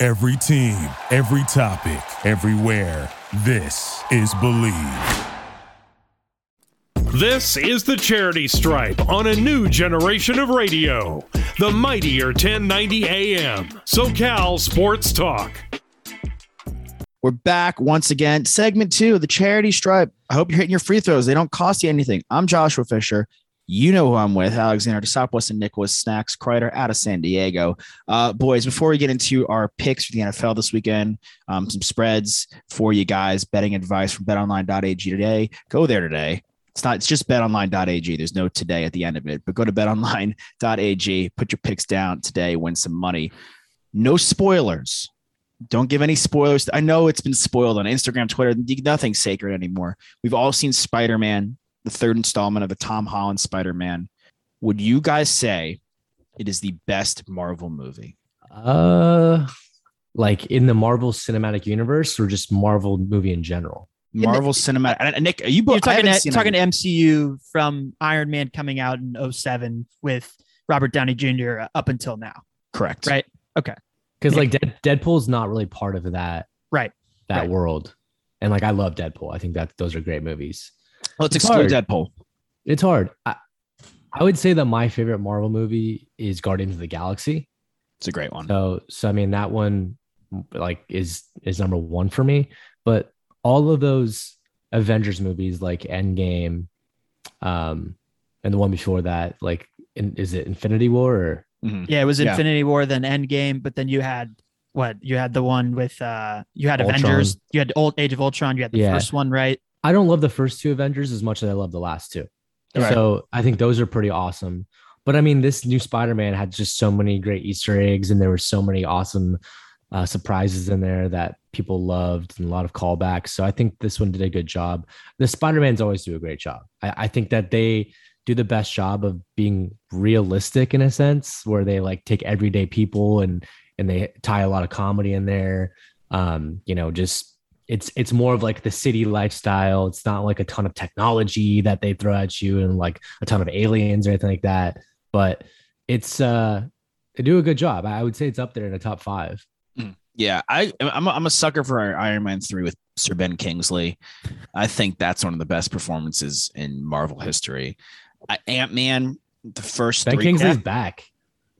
Every team, every topic, everywhere. This is Believe. This is the Charity Stripe on a new generation of radio. The mightier 1090 AM. SoCal Sports Talk. We're back once again. Segment two of the charity stripe. I hope you're hitting your free throws. They don't cost you anything. I'm Joshua Fisher. You know who I'm with, Alexander Southwest and Nicholas Snacks Kreider out of San Diego. Uh, boys, before we get into our picks for the NFL this weekend, um, some spreads for you guys, betting advice from betonline.ag today. Go there today. It's not, it's just betonline.ag. There's no today at the end of it, but go to betonline.ag, put your picks down today, win some money. No spoilers. Don't give any spoilers. I know it's been spoiled on Instagram, Twitter. Nothing's sacred anymore. We've all seen Spider Man, the third installment of the Tom Holland Spider Man. Would you guys say it is the best Marvel movie? Uh, like in the Marvel Cinematic Universe or just Marvel movie in general? Marvel Cinematic. And Nick, are you You're both talking, talking MCU from Iron Man coming out in 07 with Robert Downey Jr. up until now. Correct. Right. Okay. Because like Dead, Deadpool's not really part of that Right. that Right. world, and like I love Deadpool. I think that those are great movies. Let's It's exclude hard. Deadpool. It's hard. I, I would say that my favorite Marvel movie is Guardians of the Galaxy. It's a great one. So so I mean that one like is is number one for me. But all of those Avengers movies like Endgame, um, and the one before that, like in, is it Infinity War or Mhm. Yeah, it was Yeah. Infinity War, then Endgame, but then you had what? You had the one with uh you had Ultron. Avengers, you had old Age of Ultron, you had the Yeah. first one, right? I don't love the first two Avengers as much as I love the last two. Right. So I think those are pretty awesome. But I mean, this new Spider-Man had just so many great Easter eggs, and there were so many awesome uh, surprises in there that people loved, and a lot of callbacks. So I think this one did a good job. The Spider-Mans always do a great job. I, I think that they do the best job of being realistic in a sense, where they like take everyday people and and they tie a lot of comedy in there. Um, you know, just it's it's more of like the city lifestyle. It's not like a ton of technology that they throw at you and like a ton of aliens or anything like that. But it's uh they do a good job. I would say it's up there in the top five. Yeah, I I'm a, I'm a sucker for Iron Man three with Sir Ben Kingsley. I think that's one of the best performances in Marvel history. Ant Man, the first Ben three, Kingsley's back.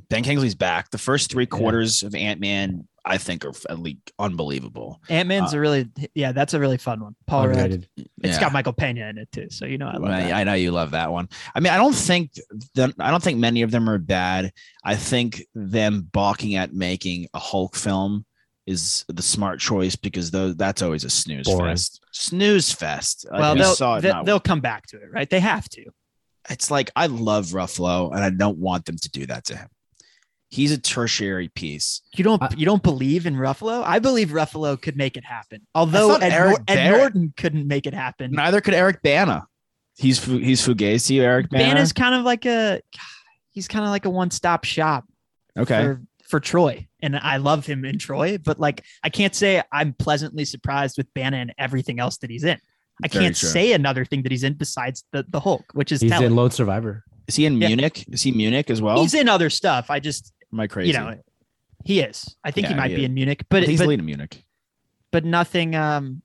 Ben Kingsley's back. The first three quarters of Ant Man, I think, are at least unbelievable. Ant Man's Uh, a really yeah, that's a really fun one. Paul Rudd. Underrated. It's Yeah. got Michael Pena in it too, so you know I love Well, that. I know you love that one. I mean, I don't think them, I don't think many of them are bad. I think them balking at making a Hulk film is the smart choice because though that's always a snooze Boring. fest. Snooze fest. Well, we they'll saw it they, not- they'll come back to it, right? They have to. it's like I love Ruffalo and I don't want them to do that to him. He's a tertiary piece. You don't I- you don't believe in Ruffalo? I believe Ruffalo could make it happen. Although thought Ed, Eric Nor- Ed Norton couldn't make it happen. Neither could Eric Bana. He's Fu- he's Fugazi. Eric Bana. Bana's kind of like a he's kind of like a one-stop shop okay. for for Troy. And I love him in Troy, but like I can't say I'm pleasantly surprised with Bana and everything else that he's in. I Very can't true. say another thing that he's in besides the, the Hulk, which is He's telling. in Lone Survivor. Is he in Yeah. Munich? Is he Munich as well? he's in other stuff. I just Am I crazy? you know he is. I think he might he be is. in Munich, but but he's but, leading Munich. but nothing um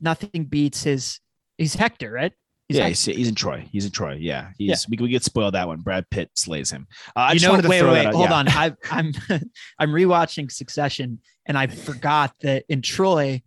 nothing beats his he's Hector, right? He's yeah, he's, he's in Troy. He's in Troy. Yeah, he's we, we get spoiled that one. Brad Pitt slays him. Uh, I you just know, wanted to wait, throw wait, wait, hold yeah. on. I, I'm I'm rewatching Succession, and I forgot that in Troy,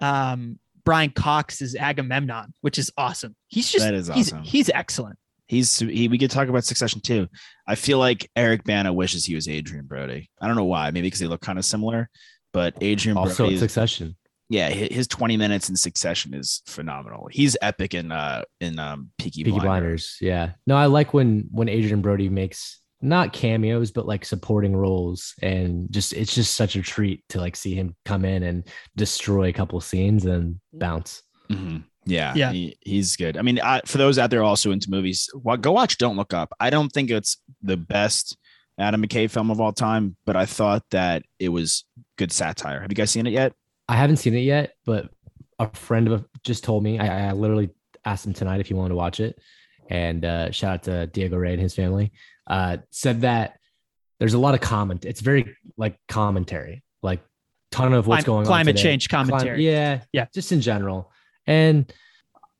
um, Brian Cox is Agamemnon, which is awesome. He's just That is he's he's excellent. He's he. We could talk about Succession too. I feel like Eric Bana wishes he was Adrien Brody. I don't know why. Maybe because they look kind of similar. But Adrien Also Brody, Succession. yeah, his twenty minutes in Succession is phenomenal. He's epic in uh in um Peaky, Peaky Blinders. Blinders. Yeah. No, I like when when Adrien Brody makes not cameos, but like supporting roles. And just it's just such a treat to like see him come in and destroy a couple scenes and bounce. Mhm. Yeah, Yeah. he- he's good. I mean, I, for those out there also into movies, wa- go watch Don't Look Up. I don't think it's the best Adam McKay film of all time, but I thought that it was good satire. Have you guys seen it yet? I haven't seen it yet, but a friend of just told me. I, I literally asked him tonight if he wanted to watch it, and uh, shout out to Diego Ray and his family. Uh, said that there's a lot of comment. It's very like commentary, like ton of what's Clim- going on. climate today. change Clim- commentary. yeah, Yeah. just in general. And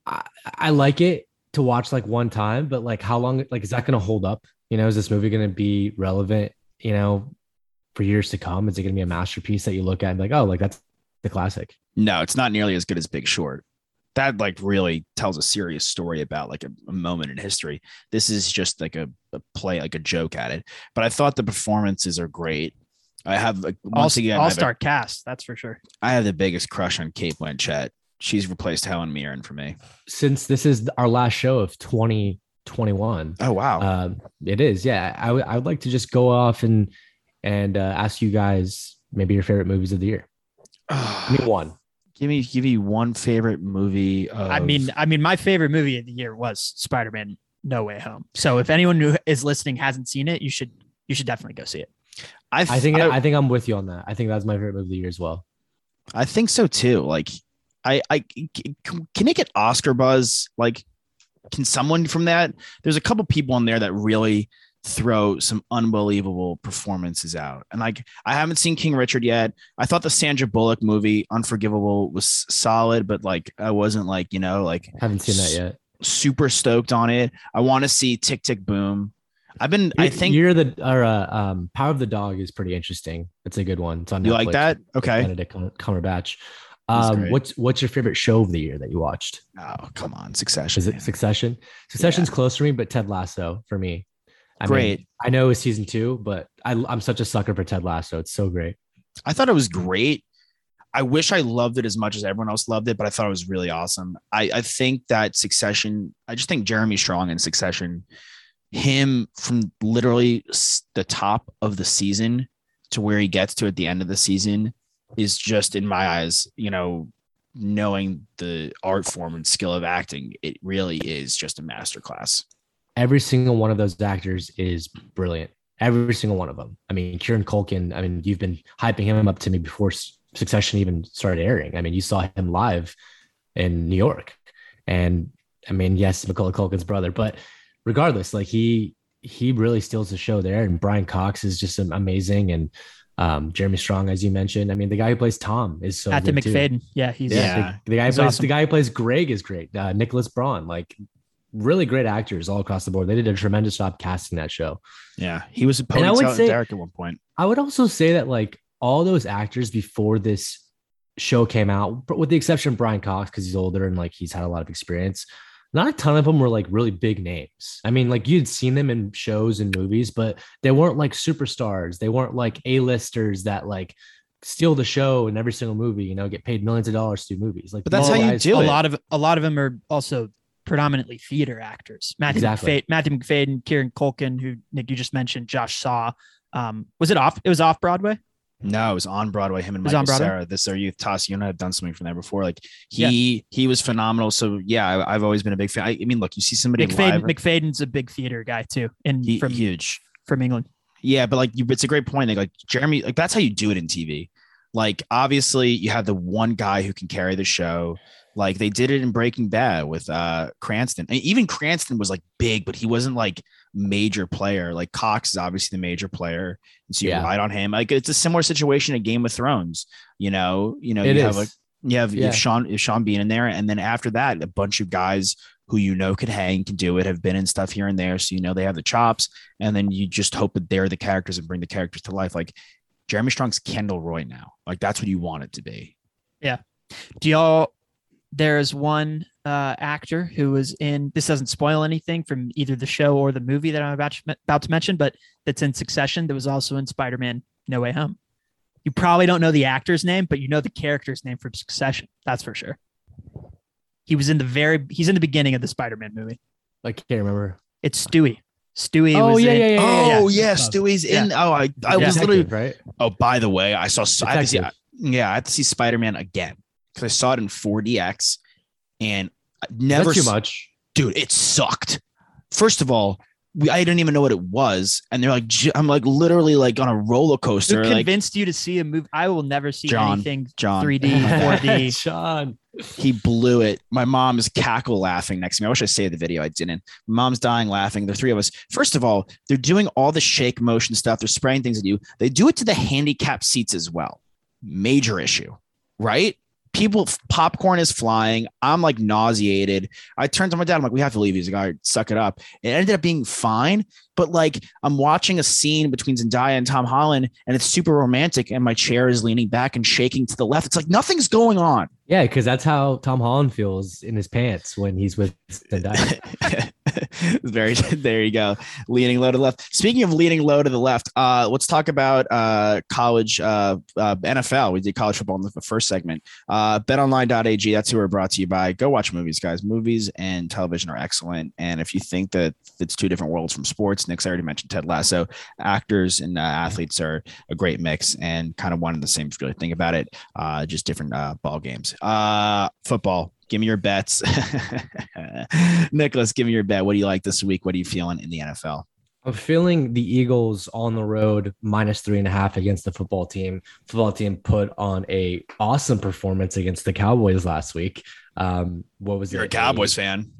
I, I like it to watch like one time, but like how long? Like is that going to hold up? You know, is this movie going to be relevant? You know, for years to come? Is it going to be a masterpiece that you look at and be like, oh, like that's the classic? No, it's not nearly as good as Big Short. That like really tells a serious story about like a, a moment in history. This is just like a, a play, like a joke at it. But I thought the performances are great. I have like All, again, I all have a- star cast, that's for sure. I have the biggest crush on Cate Blanchett. She's replaced Helen Mirren for me. since this is our last show of 2021 Oh wow. um it is yeah I would I would like to just go off and and uh, ask you guys maybe your favorite movies of the year give me one give me give me one favorite movie. Of, I mean, I mean, my favorite movie of the year was Spider Man No Way Home. So if anyone who is listening hasn't seen it, you should you should definitely go see it. I, th- i think I, I, think i'm with you on that i think that's my favorite movie of the year as well I think so too. Like, I, I can, can it get Oscar buzz? Like, can someone from that? There's a couple people in there that really throw some unbelievable performances out. And like, I haven't seen King Richard yet. I thought the Sandra Bullock movie, Unforgivable, was solid, but like, I wasn't like, you know, like haven't seen that yet super stoked on it. I want to see Tick Tick Boom. I've been, I think you're the or uh, um power of the dog is pretty interesting it's a good one it's on you like that. Okay. benedict Cum- cumberbatch um what's what's your favorite show of the year that you watched Oh, come on. Succession. Is it. Succession? Succession's close for me, but Ted Lasso for me. I Great. Mean, I know it's season two, but I, I'm such a sucker for Ted Lasso. It's so great. I thought it was great. I wish I loved it as much as everyone else loved it, but I thought it was really awesome. I, I think that Succession, I just think Jeremy Strong in Succession, him from literally the top of the season to where he gets to at the end of the season is just in my eyes, you know, knowing the art form and skill of acting, it really is just a masterclass. Every single one of those actors is brilliant. Every single one of them. I mean, Kieran Culkin. I mean, you've been hyping him up to me before Succession even started airing. I mean, you saw him live in New York, and I mean, yes, Macaulay Culkin's brother, but regardless, like he he really steals the show there. And Brian Cox is just amazing, and um, Jeremy Strong, as you mentioned. I mean, the guy who plays Tom is so Matthew good too. Macfadyen. Yeah, he's Yeah, Yeah. the, the guy who He's plays awesome. the guy who plays Greg is great. Uh, Nicholas Braun, like really great actors all across the board. They did a tremendous job casting that show. Yeah. He was a And I would say- Derek at one point. I would also say that like all those actors before this show came out, with the exception of Brian Cox because he's older and like he's had a lot of experience. Not a ton of them were like really big names. I mean, like you'd seen them in shows and movies, but they weren't like superstars. They weren't like A-listers that like steal the show in every single movie. You know, get paid millions of dollars to do movies. Like But that's how you do a it. lot of a lot of them are also predominantly theater actors. Matthew Exactly. Macfadyen, Matthew Macfadyen, Kieran Culkin, who Nick you just mentioned, Josh Saw. Um, was it off? It was off Broadway. No, it was on Broadway. Him and Michael? Cera. This our youth. Toss, you and I have done something from there before. Like he he was phenomenal. So yeah, I, I've always been a big fan. I, I mean, look, you see somebody Macfadyen, live, Macfadyen's a big theater guy too, and he- from huge. from England. Yeah, but like you, it's a great point. Like, like Jeremy, like that's how you do it in TV. Like obviously, you have the one guy who can carry the show. Like they did it in Breaking Bad with uh Cranston. And even Cranston was like big, but he wasn't like major player. Like Cox is obviously the major player, and so you Yeah. relied on him. Like it's a similar situation in Game of Thrones. You know, you know, It you is. have like you have, you have Sean if Sean Bean in there, and then after that, a bunch of guys who you know could hang, can do it, have been in stuff here and there, so you know they have the chops, and then you just hope that they're the characters and bring the characters to life. Like Jeremy Strong's Kendall Roy now, like that's what you want it to be. Yeah. Do y'all? There is one uh, actor who was in. This doesn't spoil anything from either the show or the movie that I'm about to, about to mention, but that's in Succession. That was also in Spider-Man: No Way Home. You probably don't know the actor's name, but you know the character's name from Succession. That's for sure. He was in the very. He's in the beginning of the Spider-Man movie. I can't remember. It's Stewie. Stewie Oh, was yeah, in. yeah, yeah, Oh yeah. yeah, Stewie's in. Oh, I, I was literally. Right. Oh, by the way, I saw. I had to see, Detective. yeah, I had to see Spider Man again because I saw it in 4DX, and I never That's too s- much. dude, it sucked. First of all, we, I didn't even know what it was, and they're like, I'm like literally like on a roller Who coaster. Like convinced you to see a movie? I will never see John. anything John, 3D, 4D. Sean. he blew it. My mom is cackle laughing next to me. I wish I saved the video. I didn't. My mom's dying laughing. The three of us. First of all, they're doing all the shake motion stuff. They're spraying things at you. They do it to the handicap seats as well. Major issue, right? People, popcorn is flying. I'm like nauseated. I turned to my dad. I'm like, we have to leave. He's like, all right, suck it up. It ended up being fine, but like I'm watching a scene between Zendaya and Tom Holland, and it's super romantic, and my chair is leaning back and shaking to the left. It's like nothing's going on. Yeah, because that's how Tom Holland feels in his pants when he's with Zendaya. Very there you go. Leaning low to the left. Speaking of leaning low to the left, uh, let's talk about uh, college uh, uh, NFL. We did college football in the first segment. Uh, betonline.ag, that's who we're brought to you by. Go watch movies, guys. Movies and television are excellent. And if you think that it's two different worlds from sports, Nick's already mentioned Ted Lasso. Actors and uh, athletes are a great mix and kind of one and the same if you really think about it. Uh, just different uh, ball games. Uh, football. Give me your bets. Nicholas, give me your bet. What do you like this week? What are you feeling in the NFL? I'm feeling the Eagles on the road minus three and a half against the football team. Football team put on a awesome performance against the Cowboys last week. Um, what was You're a it? Cowboys fan.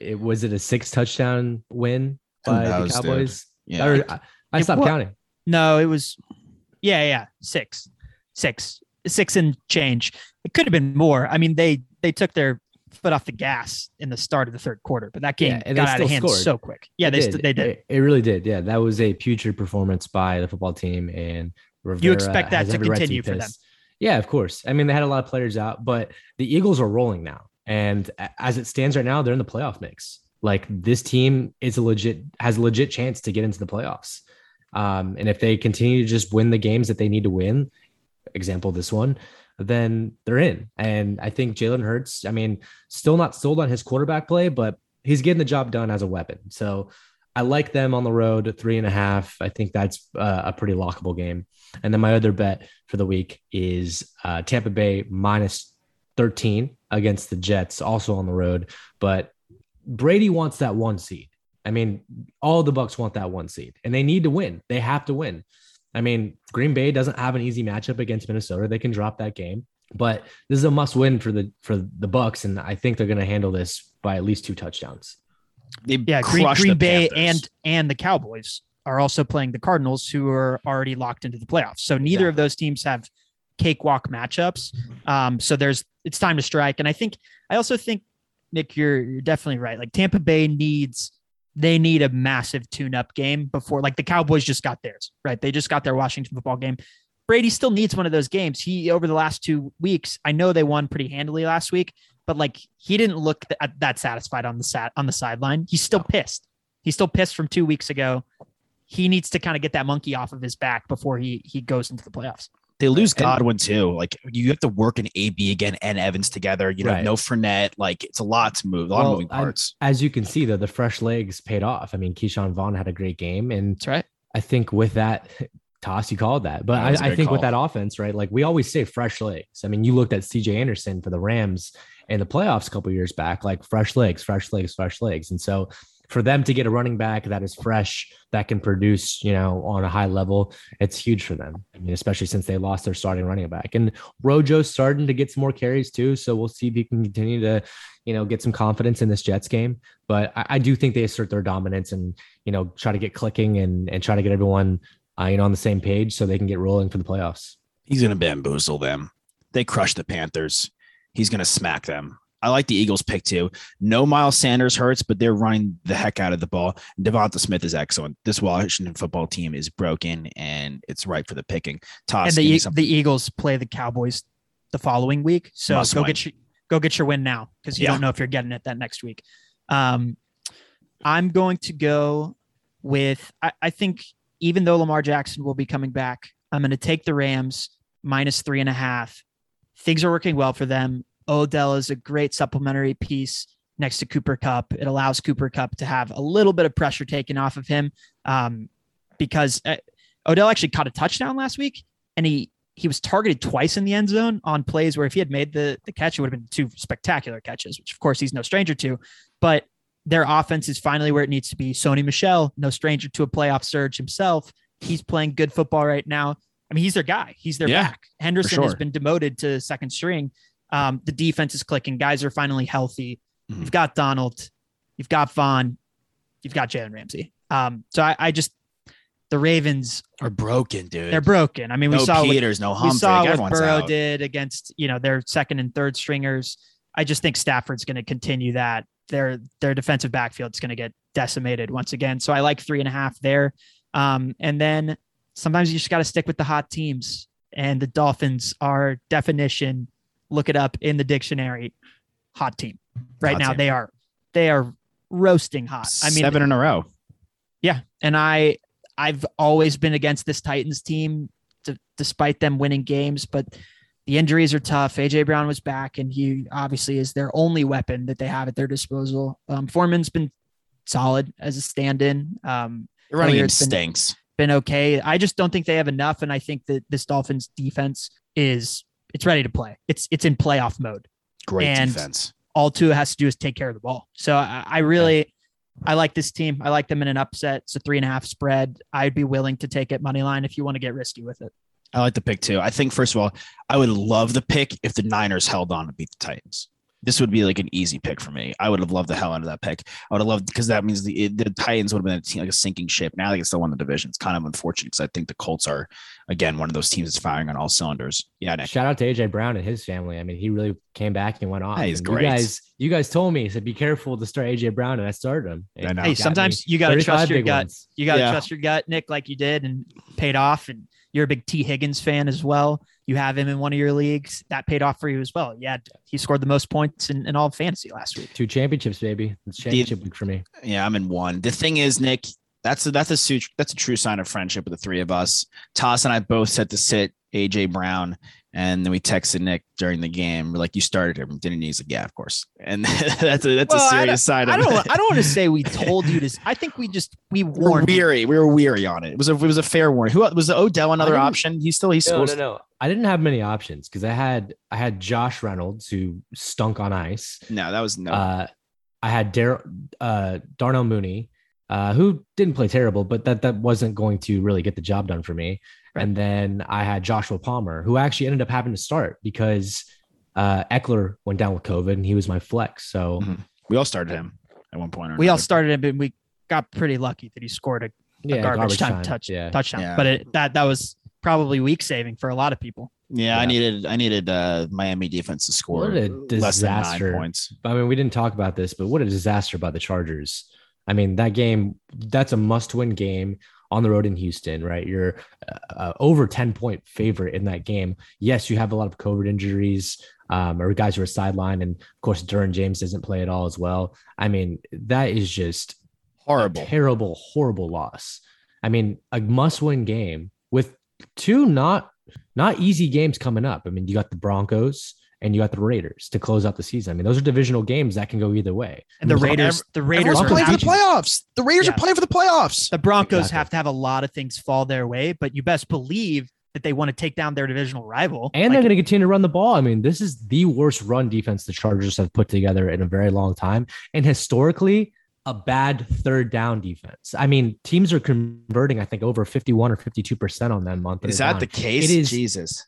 It was it a six touchdown win by knows, the dude? Cowboys? Yeah. Or- I, I It stopped wa- counting. No, it was, yeah, yeah, six, six, six and change. It could have been more. I mean, they they took their foot off the gas in the start of the third quarter, but that game Yeah, got out of hand scored. so quick. Yeah, It they did. st- they did. It, it really did. Yeah, that was a putrid performance by the football team, and Rivera you expect that to every right be continue for them. Yeah, of course. I mean, they had a lot of players out, but the Eagles are rolling now, and as it stands right now, they're in the playoff mix. Like this team is a legit has a legit chance to get into the playoffs. Um, and if they continue to just win the games that they need to win, example this one, then they're in. And I think Jalen Hurts, I mean, still not sold on his quarterback play, but he's getting the job done as a weapon. So I like them on the road, three and a half. I think that's uh, a pretty lockable game. And then my other bet for the week is uh, Tampa Bay minus 13 against the Jets, also on the road. But Brady wants that one seed. I mean, all the Bucks want that one seed, and they need to win. They have to win. I mean, Green Bay doesn't have an easy matchup against Minnesota. They can drop that game, but this is a must-win for the for the Bucks, and I think they're going to handle this by at least two touchdowns. They Yeah, Green, Green the Bay Panthers. and and the Cowboys are also playing the Cardinals, who are already locked into the playoffs. So neither of those teams have cakewalk matchups. Um, so there's it's time to strike. And I think I also think Nick, you're you're definitely right. Like Tampa Bay needs they need a massive tune-up game before like the Cowboys just got theirs, right? They just got their Washington football game. Brady still needs one of those games. He over the last two weeks, I know they won pretty handily last week, but like he didn't look th- that satisfied on the sat on the sideline. He's still pissed. He's still pissed from two weeks ago. He needs to kind of get that monkey off of his back before he he goes into the playoffs. They lose Godwin too. Like you have to work an AB again and Evans together. You know, Right. no Fournette. Like it's a lot to move. A lot Well, of moving parts. As you can see, though, the fresh legs paid off. I mean, Ke'Shawn Vaughn had a great game, and That's right. I think with that toss, you called that. But That was a I, I think with that offense, right? Like we always say, fresh legs. I mean, you looked at CJ Anderson for the Rams in the playoffs a couple years back, like fresh legs, fresh legs, fresh legs. And so for them to get a running back that is fresh, that can produce, you know, on a high level, it's huge for them. I mean, especially since they lost their starting running back. And Rojo's starting to get some more carries too. So we'll see if he can continue to, you know, get some confidence in this Jets game. But I, I do think they assert their dominance and, you know, try to get clicking and and try to get everyone uh, you know, on the same page so they can get rolling for the playoffs. He's gonna bamboozle them. They crushed the Panthers. He's gonna smack them. I like the Eagles pick too. No Miles Sanders hurts, but they're running the heck out of the ball. Devonta Smith is excellent. This Washington football team is broken and it's ripe for the picking. Toss and the the Eagles play the Cowboys the following week. So Must go win. get your go get your win now because you Yeah. don't know if you're getting it that next week. Um, I'm going to go with I, I think even though Lamar Jackson will be coming back, I'm going to take the Rams minus three and a half. Things are working well for them. Odell is a great supplementary piece. next to Cooper Kupp. It allows Cooper Kupp to have a little bit of pressure taken off of him um, because uh, Odell actually caught a touchdown last week and he he was targeted twice in the end zone on plays where if he had made the, the catch, it would have been two spectacular catches, which of course he's no stranger to. But their offense is finally where it needs to be. Sony Michel, no stranger to a playoff surge himself. He's playing good football right now. I mean, he's their guy. He's their Yeah, back. Henderson sure. has been demoted to second string. Um, the defense is clicking. Guys are finally healthy. Mhm. You've got Donald, you've got Vaughn, you've got Jalen Ramsey. Um, so I, I just the Ravens Are broken, dude. they're broken. I mean, we no saw what, Peters, no we Humphrey. saw what Burrow out. did against you know their second and third stringers. I just think Stafford's going to continue that. Their their defensive backfield is going to get decimated once again. So I like three and a half there. Um, and then sometimes you just got to stick with the hot teams. And the Dolphins are definition. Look it up in the dictionary. Hot team. Right Hot now team. they are they are roasting hot. I mean, seven in a row. yeah, and I I've always been against this Titans team, d- despite them winning games, but the injuries are tough. AJ Brown was back, and he obviously is their only weapon that they have at their disposal. Um, Foreman's been solid as a stand-in. Um, running been- stinks. been okay. I just don't think they have enough, and I think that this Dolphins defense is it's ready to play. It's it's in playoff mode Great and- defense. all Tua has to do is take care of the ball. So I, I really, I like this team. I like them in an upset. It's a three and a half spread. I'd be willing to take it money line if you want to get risky with it. I like the pick too. I think first of all, I would love the pick if the Niners held on to beat the Titans. This would be like an easy pick for me. I would have loved the hell out of that pick. I would have loved because that means the the Titans would have been a team like a sinking ship. Now they can still win the division. It's kind of unfortunate because I think the Colts are again one of those teams that's firing on all cylinders. Yeah, Nick. Shout out to AJ Brown and his family. I mean, he really came back and went off. Yeah, he's And great. You guys, you guys told me said be careful to start AJ Brown, and I started him. I know. And Hey, sometimes me you got to trust your gut. ones. You got to Yeah. trust your gut, Nick, like you did, and paid off. And you're a big Tee Higgins fan as well. You have him in one of your leagues. That paid off for you as well. Yeah, he scored the most points in, in all of fantasy last week. Two championships, baby. It's championship week for me. Yeah, I'm in one. The thing is, Nick, that's a, that's a su- that's a true sign of friendship with the three of us. Toss and I both set to sit AJ Brown, and then we texted Nick during the game. We're like, "You started him, didn't you?" He's like, "Yeah, of course." And that's a that's Well, a I serious sign. Of I don't. I don't want to say we told you to. I think we just we we were warned. you. weary. We were weary on it. It was a it was a fair warning. Who was Odell another option? He's still he's No, supposed no, no. I didn't have many options because I had I had Josh Reynolds who stunk on ice. no. That was no. Uh, I had Dar- uh, Darnell Mooney, uh, who didn't play terrible, but that that wasn't going to really get the job done for me. And then I had Joshua Palmer, who actually ended up having to start because uh, Ekeler went down with COVID and he was my flex. So Mhm. we all started him at one point. Or We all started him, and we got pretty lucky that he scored a yeah, garbage, time, touch Yeah. touchdown. Yeah. But it, that that was probably week saving for a lot of people. Yeah, I needed I needed uh Miami defense to score What a less than nine disaster. points. I mean, we didn't talk about this, but what a disaster by the Chargers. I mean, that game, that's a must win game on the road in Houston, right? You're uh, uh, over 10 point favorite in that game. Yes, you have a lot of COVID injuries um, or guys who are sidelined. And of course, Derwin James doesn't play at all as well. I mean, that is just Horrible. terrible, horrible loss. I mean, a must win game with two not not easy games coming up. I mean, you got the Broncos and you got the Raiders to close out the season. I mean, those are divisional games that can go either way. And the I mean, Raiders, the Raiders are playing for the playoffs. The Raiders Yeah. are playing for the playoffs. the Broncos Exactly. have to have a lot of things fall their way, but you best believe that they want to take down their divisional rival. And Like, they're going to continue to run the ball. I mean, this is the worst run defense the Chargers have put together in a very long time. And historically, a bad third down defense. I mean, teams are converting, I think, over 51 or 52% on them month. Is that down. the case? It is- Jesus.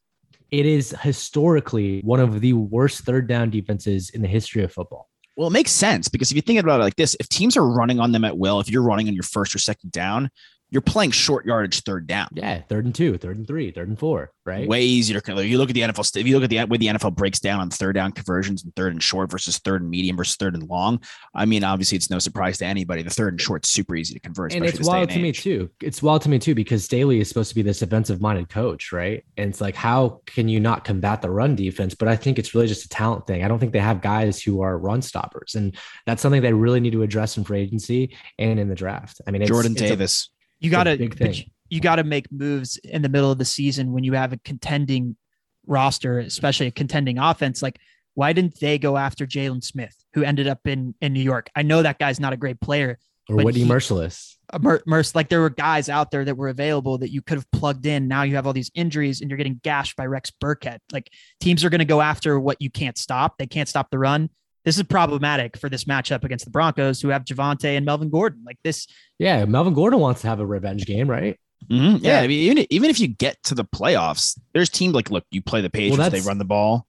It is historically one of the worst third down defenses in the history of football. Well, it makes sense because if you think about it like this, if teams are running on them at will, if you're running on your first or second down, you're playing short yardage third down. Yeah, third and two, third and three, third and four, right? Way easier. to- You look at the NFL. If you look at the way the NFL breaks down on third down conversions and third and short versus third and medium versus third and long. I mean, obviously, it's no surprise to anybody. The third and short's super easy to convert. and it's wild and to me too. It's wild to me too because Staley is supposed to be this offensive minded coach, right? And it's like, how can you not combat the run defense? But I think it's really just a talent thing. I don't think they have guys who are run stoppers, and that's something they really need to address in free agency and in the draft. I mean, it's, Jordan it's a- Davis. You got to you got to make moves in the middle of the season when you have a contending roster, especially a contending offense. Like Why didn't they go after Jaylon Smith, who ended up in in New York? I know that guy's not a great player. Or But Whitney he- Mercilus. uh, Mer- Merce, like there were guys out there that were available that you could have plugged in. Now you have all these injuries and you're getting gashed by Rex Burkhead. Like teams are going to go after what you can't stop. They can't stop the run. This is problematic for this matchup against the Broncos, who have Javonte and Melvin Gordon. Like this, Yeah, Melvin Gordon wants to have a revenge game, right? Mhm. Yeah, Yeah. I mean, even even if you get to the playoffs, there's teams like, look, you play the Patriots, they run the ball.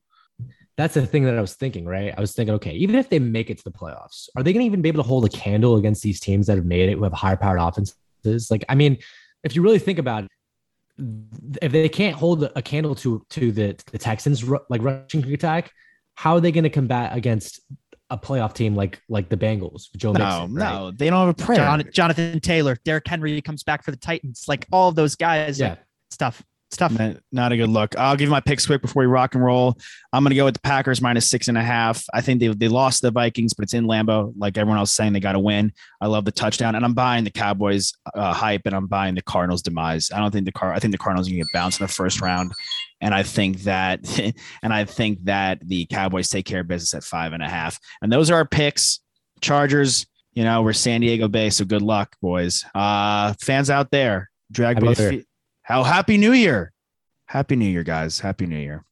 That's the thing that I was thinking, right? I was thinking, okay, even if they make it to the playoffs, are they going to even be able to hold a candle against these teams that have made it, who have higher powered offenses? Like, I mean, if you really think about it, if they can't hold a candle to to the the Texans like rushing attack, how are they going to combat against a playoff team like like the Bengals? Joe No, Mixon, right? no, they don't have a prayer. Jon- Jonathan Taylor, Derrick Henry comes back for the Titans. Like all of those guys, Yeah, like, stuff, stuff. Not, not a good look. I'll give you my picks quick before we rock and roll. I'm going to go with the Packers minus six and a half. I think they, they lost the Vikings, but it's in Lambeau. Like everyone else saying, they got to win. I love the touchdown, and I'm buying the Cowboys uh, hype, and I'm buying the Cardinals demise. I don't think the car. I think the Cardinals are going to get bounced in the first round, and I think that, and I think that the Cowboys take care of business at five and a half. And those are our picks. Chargers. You know, we're San Diego Bay, so good luck, boys. Uh, fans out there, drag Happy both. Feet. How happy New Year! Happy New Year, guys. Happy New Year.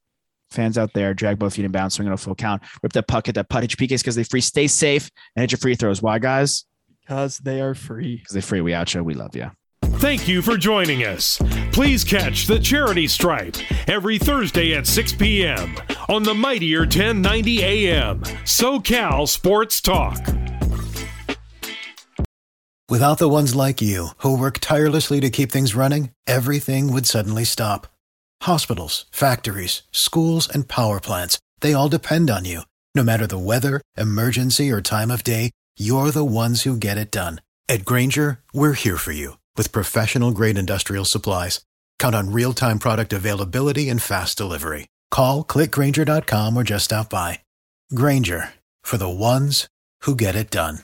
Fans out there, drag both feet and bounce, swing on a full count. Rip that puck, at that putt, hit your PKs because they free. Stay safe and hit your free throws. Why, guys? Because they are free. Because they free. We out you. We love you. Thank you for joining us. Please catch the Charity Stripe every Thursday at 6 p.m. on the Mightier 1090 AM SoCal Sports Talk. Without the ones like you, who work tirelessly to keep things running, everything would suddenly stop. Hospitals, factories, schools, and power plants, they all depend on you. No matter the weather, emergency, or time of day, you're the ones who get it done. At Grainger, we're here for you with professional grade industrial supplies. Count on real time product availability and fast delivery. Call clickgrainger.com or just stop by. Grainger for the ones who get it done.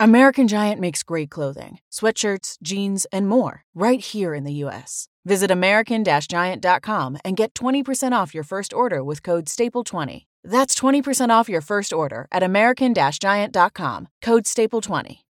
American Giant makes great clothing, sweatshirts, jeans, and more right here in the U.S. Visit American Giant.com and get 20% off your first order with code STAPLE20. That's 20% off your first order at American Giant.com, code STAPLE20.